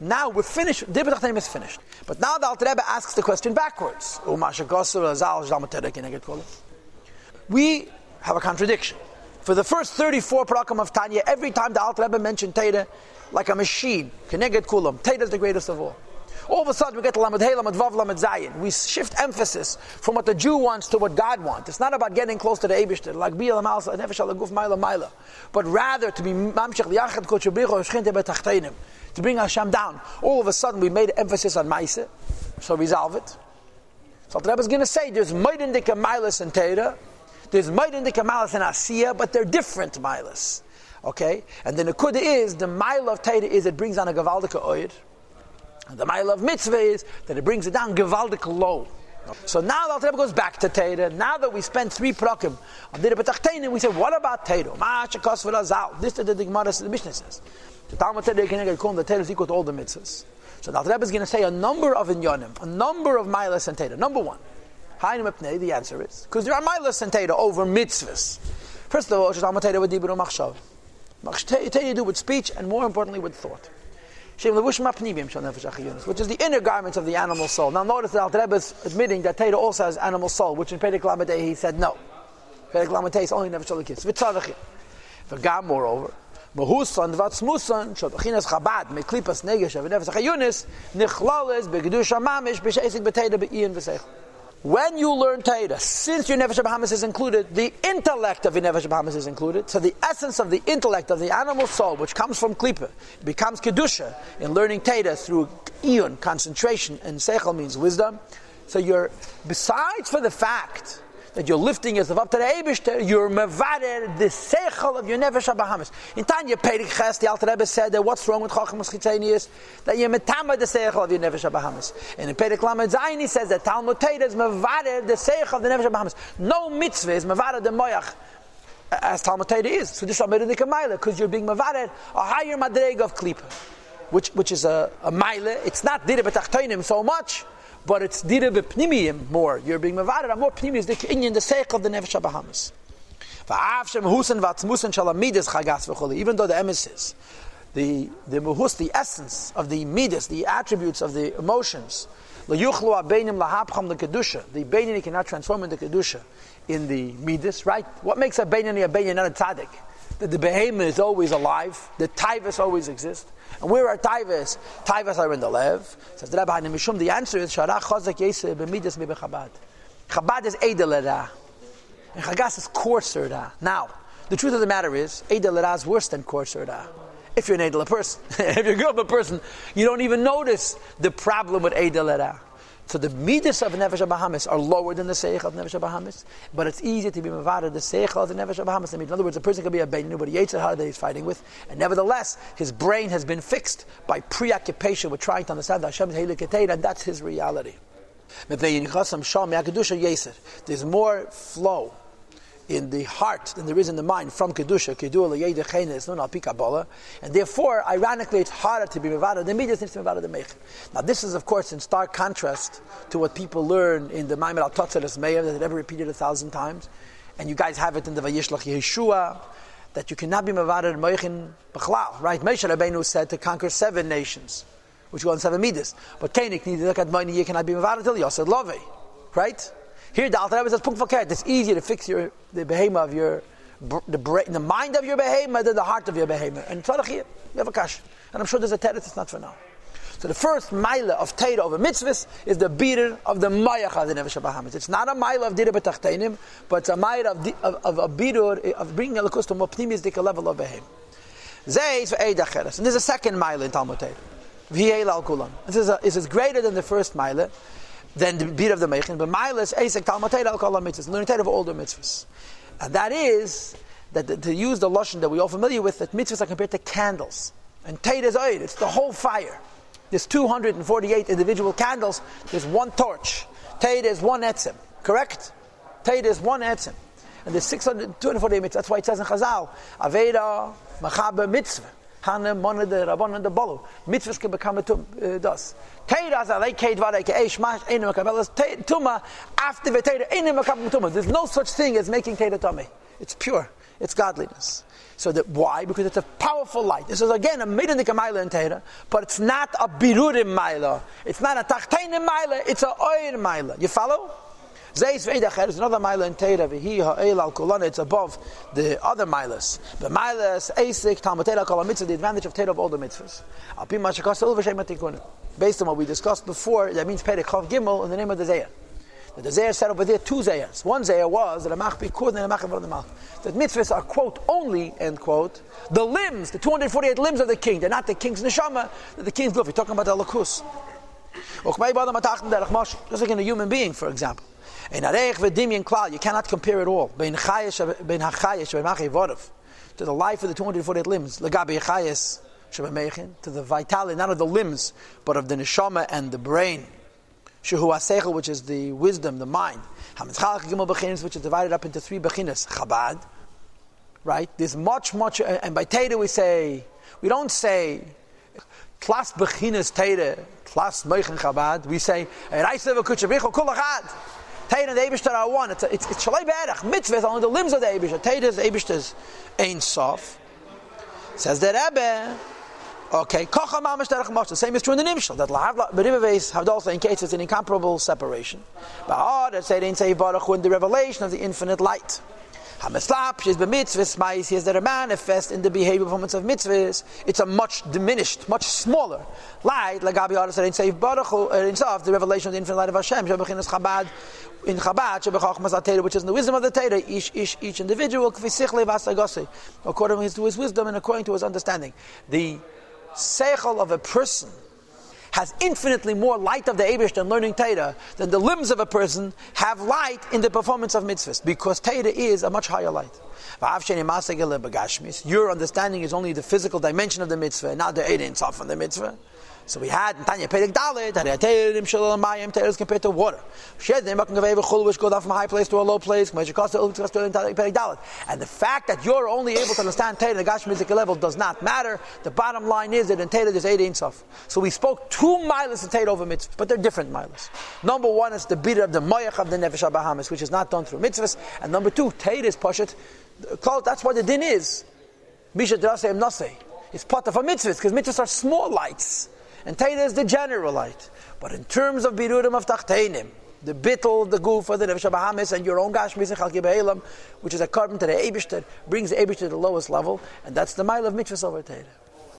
Now we're finished. Dibur Tachtenim is finished. But now the Alter Rebbe asks the question backwards. We have a contradiction. For the first 34 parakam of Tanya, every time the Alter Rebbe mentioned Teda, like a machine, Keneged Kulam, Teda is the greatest of all. All of a sudden we get Lamed Hey, Lamed Vav, Lamed Zayin. We shift emphasis from what the Jew wants to what God wants. It's not about getting close to the Eibishter, like Biyal Amalsa, Nefesh Guf Maila Maila, but rather to be Mamshech Liachad Kochabricho Shchinte Betachtenim, to bring Hashem down. All of a sudden we made emphasis on Maise, so resolve it. So the Rebbe is going to say there's Maidin Dika Milas and Teda, there's Maidin Dika Milas and Asiya, but they're different Milas. Okay? And then the Nakuda is, the mile of Teda is it brings on a Gavaldika and the mile of mitzvah is that it brings it down gevaldik low. So now the Alter goes back to Teda. Now that we spent three prakim on Dira B'Tachtein, we say, what about Teda? Ma'ashakos v'razal. This is the Gemara, the Mishnah says. The Talmud Teda can get the Teda is equal to all the mitzvahs. So the Alter is going to say a number of inyanim, a number of milas and Teda. Number one, Hainu Mepnei, the answer is, because there are milas and Teda over mitzvahs. First of all, Talmud Teda with Dibur Machshav. Teda you do with speech and more importantly with thought which is the inner garments of the animal soul. Now notice that Al is admitting that Teda also has animal soul, which in Perek Lamadeh he said no. Perek Lamadeh is only Nefesh. V'tzadachim. V'gam moreover, Mahusan v'atzmusan shotchinas chabad meklipas negesh v'nefesh achayunis nichlales begedusha mamish b'sheisik b'teda b'iyin v'seichel. When you learn Torah, since your Nefesh Bahamas is included, the intellect of your Nefesh Bahamas is included. So the essence of the intellect of the animal soul, which comes from Klippa, becomes Kedusha in learning Torah through Ion, concentration, and Seichel means wisdom. So you're, besides for the fact that you're lifting yourself up to the Eibishter, you're mevader the seichel of your nefesh habahamis. In Tanya Perik Ches, the Alter Rebbe said that what's wrong with Chacham Chitzeni is that you're metama the seichel of your nefesh habahamis. And in Perik Lamed Zayin he says that Talmud Teda is mevader the seichel of the nefesh habahamis. No mitzvah is mevader the moyach uh, as Talmud Teda is. So this is because you're being mevader a higher madreg of klipa, which which is a, a mile. It's not dira betachtoinim so much but it's dira b'pnimiyim more. You're being mavared more pnimi is the inyan the seich of the nefesh Bahamas. Even though the emissaries, the the muhus, the essence of the midas, the attributes of the emotions, the beinani cannot transform into kedusha in the midas, right? What makes a beinani a beinani not a tzaddik? That the behemoth is always alive, the taivas always exist. And where are taivas? Taivas are in the lev. Says the Rabbi Mishum. The answer is Sharach Chazak Yeseh b'midas mi Chabad. Is Eidelera, and Chagas is coarser da. Now, the truth of the matter is Eidelera is worse than coarser da. If you're an Eidel person, if you're a good person, you don't even notice the problem with Eidelera. So the midas of Nefesh Bahamas are lower than the Seich of Nefesh Bahamas, but it's easy to be Mavada the Seich of the Nefesh Bahamas. In other words, a person can be a Beinu, but Yetzirah that he's fighting with, and nevertheless, his brain has been fixed by preoccupation with trying to understand that Hashem is and that's his reality. There's more flow in the heart than there is in the mind from kedusha. Kedua and therefore, ironically, it's harder to be mevada the midas than to mevada the meich. Now, this is of course in stark contrast to what people learn in the Maimed al Totzeres Meir that ever repeated a thousand times, and you guys have it in the Vayishlach Yeshua that you cannot be mevada the meichin b'chlal. Right? Moshe Rabbeinu said to conquer seven nations, which go on seven midas, but Kenik needed to look at money. You cannot be mevada till Yosef Love, right? Here, the Alter Rebbe says, Punk It's easier to fix your, the behemoth of your, the, brain, the mind of your behemoth than the heart of your behemoth. And Tzadach here, you have a kash. And I'm sure there's a teretz, it's not for now. So the first mile of Teira over mitzvahs is the beater of the mayach of the Nefesh Bahamas. It's not a mile of Dira B'Tachteinim, but it's a mile of, of, of a beater, of bringing a lakus to more optimistic level of behem. Zay is for Eidacheres. And there's a second mile in Talmud Teira. Kulam. This is, a, this is greater than the first mile than the beat of the Mechin. But Milas, Asek, Talmud Al Kol mitzvahs, learn of the mitzvahs. And that is, that to use the Lashon that we're all familiar with, that mitzvahs are compared to candles. And Tate is oid, it's the whole fire. There's 248 individual candles, there's one torch. Tate is one etzim, correct? Tate is one etzim. And there's 600, 248 mitzvahs. That's why it says in Chazal, Aveda, Machaber, Mitzvah. Hanem, Mona, the Rabban, and the Bolo. Mitzvahs can become tum, uh, das. There's no such thing as making Teda tummy. It's pure. It's godliness. So that why? Because it's a powerful light. This is again a midanik maila in Torah, but it's not a birurim maila. It's not a tachtenim maila. It's a oir maila. You follow? Zeis v'edacher is another maila in Torah. V'hi ha'el al kulana. It's above the other mailas. The mailas asik talmud Torah kol mitzvah. The advantage of Torah of all the mitzvahs. Al pi mashakos el Based on what we discussed before, that means Perek Chav Gimel in the name of the Zayah. The Zayah said over there two Zayahs. One Zayah was that a mach bikur and a mach the mouth. That mitzvahs are quote only end quote the limbs, the 248 limbs of the king. They're not the king's neshama, they're the king's glove. You're talking about the lakus. Just like in a human being, for example. You cannot compare it all. To the life of the 248 limbs. To the vitality, not of the limbs, but of the neshama and the brain. Which is the wisdom, the mind. Which is divided up into three Bechinis. Chabad, right? There's much, much, and by Teda we say, we don't say, Klas Bechinis Teda, Klas Meichen Chabad. We say, Reisev Kuchavicho Kulachad. Teda and the Eibishter are one. It's, it's, it's Shalai Be'erach. Mitzvah is only the limbs of the Eibishter. Teda is the Eibishter's Ein Sof. Says the Rebbe, Okay, kocha mamash derech moshe. Same is true in the nimshal. That lahav berivaves have also in case it's an incomparable separation. But oh, that say in say baruch in the revelation of the infinite light. Hamislap is b'mitzvahs ma'is is that are manifest in the behavior performance of mitzvahs. It's a much diminished, much smaller light. Like Gabi said in say baruch uh, in Sof, the revelation of the infinite light of Hashem. Chabad in Chabad, which is in the wisdom of the Torah, each, each, each individual, according to his wisdom and according to his understanding. The seichel of a person has infinitely more light of the Abish than learning Torah than the limbs of a person have light in the performance of mitzvahs because Torah is a much higher light. Your understanding is only the physical dimension of the mitzvah, not the Eidin Sof of the mitzvah. So we had Tanya Perek Dalet, Hariyateirim Shalom Mayim, Teres compared to water. Shed them Makan Gaveva Chul, which goes off from a high place to a low place. And the fact that you're only able to understand Torah at Gash level does not matter. The bottom line is that in Torah there's eight Sof. So we spoke two miles in Torah over mitzvahs, but they're different miles. Number one is the beat of the Moyach of the Nefesh Bahamas, which is not done through mitzvahs. And number two, is Poshet. That's what the din is. It's part of a mitzvah, because mitzvahs are small lights. And Taita is the general light. But in terms of Birudim of Tachteinim, the bittel, the gufa, the nefesh bahamis, and your own gashmis and which is a carbon to the Eibishter, brings the Eibishter to the lowest level, and that's the mile of mitzvahs over Taita.